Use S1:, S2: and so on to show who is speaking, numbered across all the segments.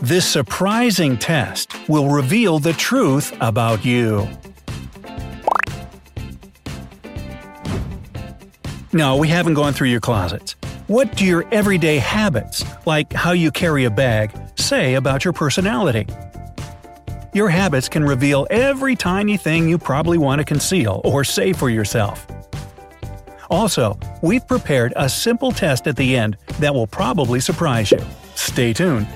S1: This surprising test will reveal the truth about you. No, we haven't gone through your closets. What do your everyday habits, like how you carry a bag, say about your personality? Your habits can reveal every tiny thing you probably want to conceal or say for yourself. Also, we've prepared a simple test at the end that will probably surprise you. Stay tuned.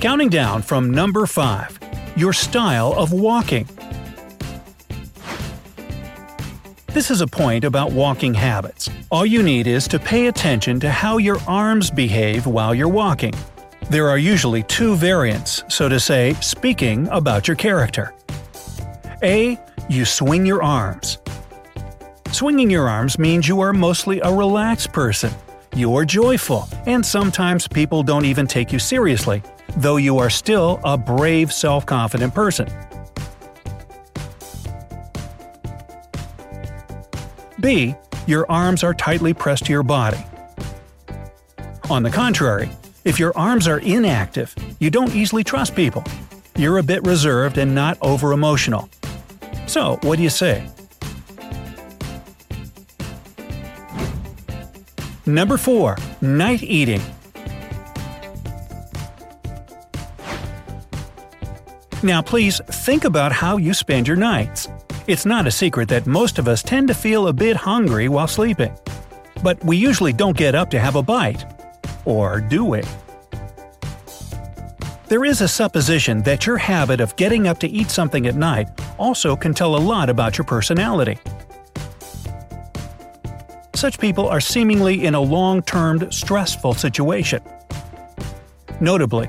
S1: Counting down from number 5. Your style of walking. This is a point about walking habits. All you need is to pay attention to how your arms behave while you're walking. There are usually two variants, so to say, speaking about your character. A. You swing your arms. Swinging your arms means you are mostly a relaxed person. You are joyful, and sometimes people don't even take you seriously, though you are still a brave, self confident person. B. Your arms are tightly pressed to your body. On the contrary, if your arms are inactive, you don't easily trust people. You're a bit reserved and not over emotional. So, what do you say? Number 4. Night eating. Now, please think about how you spend your nights. It's not a secret that most of us tend to feel a bit hungry while sleeping. But we usually don't get up to have a bite. Or do we? There is a supposition that your habit of getting up to eat something at night also can tell a lot about your personality. Such people are seemingly in a long term stressful situation. Notably,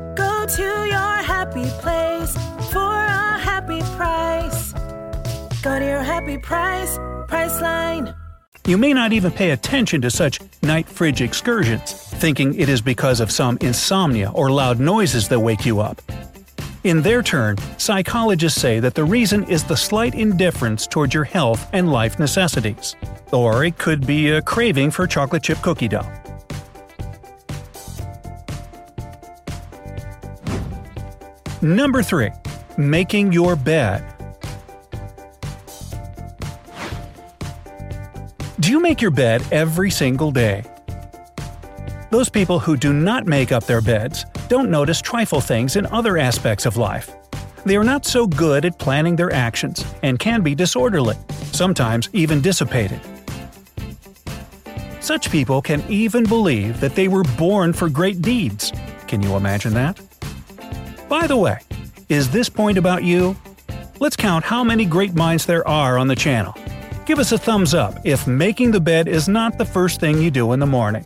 S2: Go to your happy place for a happy price. Go to your happy price, Priceline.
S1: You may not even pay attention to such night fridge excursions, thinking it is because of some insomnia or loud noises that wake you up. In their turn, psychologists say that the reason is the slight indifference toward your health and life necessities. Or it could be a craving for chocolate chip cookie dough. Number 3. Making your bed. Do you make your bed every single day? Those people who do not make up their beds don't notice trifle things in other aspects of life. They are not so good at planning their actions and can be disorderly, sometimes even dissipated. Such people can even believe that they were born for great deeds. Can you imagine that? By the way, is this point about you? Let's count how many great minds there are on the channel. Give us a thumbs up if making the bed is not the first thing you do in the morning.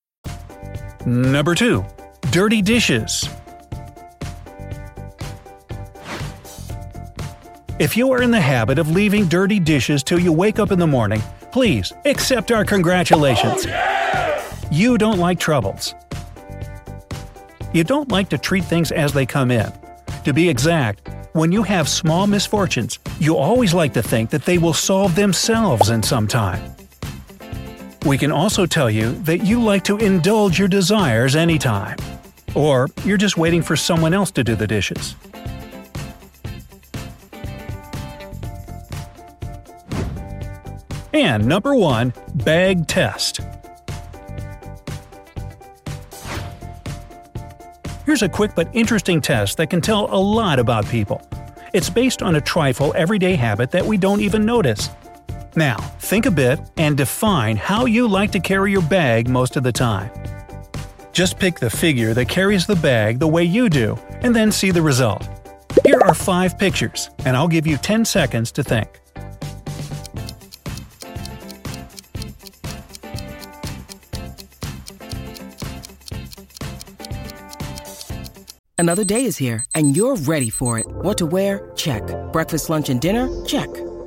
S1: Number 2. Dirty dishes. If you are in the habit of leaving dirty dishes till you wake up in the morning, please accept our congratulations. Oh, you don't like troubles. You don't like to treat things as they come in. To be exact, when you have small misfortunes, you always like to think that they will solve themselves in some time. We can also tell you that you like to indulge your desires anytime. Or you're just waiting for someone else to do the dishes. And number one, bag test. Here's a quick but interesting test that can tell a lot about people. It's based on a trifle everyday habit that we don't even notice. Now, think a bit and define how you like to carry your bag most of the time. Just pick the figure that carries the bag the way you do, and then see the result. Here are five pictures, and I'll give you 10 seconds to think.
S3: Another day is here, and you're ready for it. What to wear? Check. Breakfast, lunch, and dinner? Check.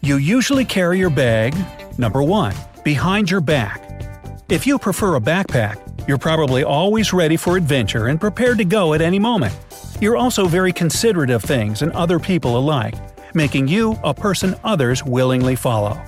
S1: you usually carry your bag, number one, behind your back. If you prefer a backpack, you're probably always ready for adventure and prepared to go at any moment. You're also very considerate of things and other people alike, making you a person others willingly follow.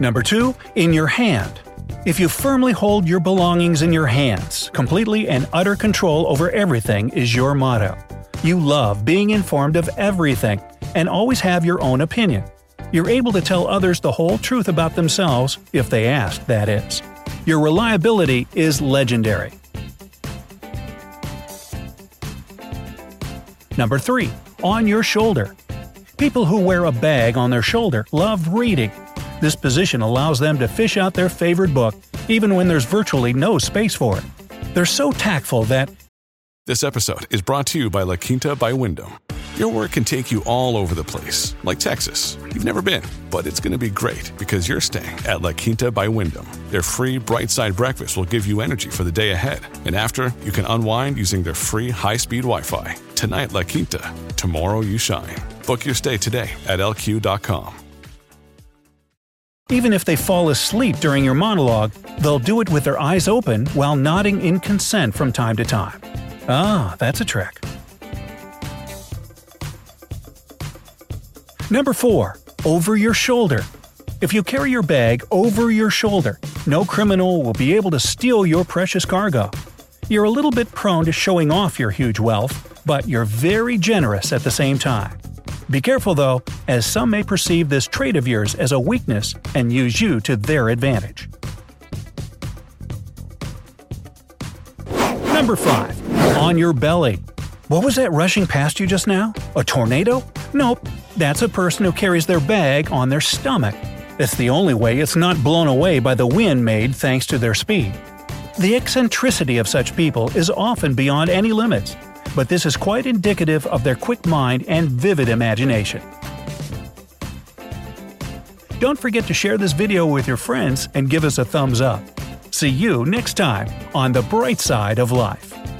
S1: Number 2. In your hand. If you firmly hold your belongings in your hands, completely and utter control over everything is your motto. You love being informed of everything and always have your own opinion. You're able to tell others the whole truth about themselves, if they ask, that is. Your reliability is legendary. Number 3. On your shoulder. People who wear a bag on their shoulder love reading. This position allows them to fish out their favorite book, even when there's virtually no space for it. They're so tactful that
S4: This episode is brought to you by La Quinta by Wyndham. Your work can take you all over the place, like Texas. You've never been, but it's going to be great because you're staying at La Quinta by Wyndham. Their free bright side breakfast will give you energy for the day ahead. And after, you can unwind using their free high speed Wi Fi. Tonight, La Quinta. Tomorrow, you shine. Book your stay today at lq.com.
S1: even if they fall asleep during your monologue, they'll do it with their eyes open while nodding in consent from time to time. Ah, that's a trick. Number 4. Over your shoulder. If you carry your bag over your shoulder, no criminal will be able to steal your precious cargo. You're a little bit prone to showing off your huge wealth, but you're very generous at the same time. Be careful though, as some may perceive this trait of yours as a weakness and use you to their advantage. Number 5. On your belly. What was that rushing past you just now? A tornado? Nope, that's a person who carries their bag on their stomach. It's the only way it's not blown away by the wind made thanks to their speed. The eccentricity of such people is often beyond any limits, but this is quite indicative of their quick mind and vivid imagination. Don't forget to share this video with your friends and give us a thumbs up. See you next time on The Bright Side of Life.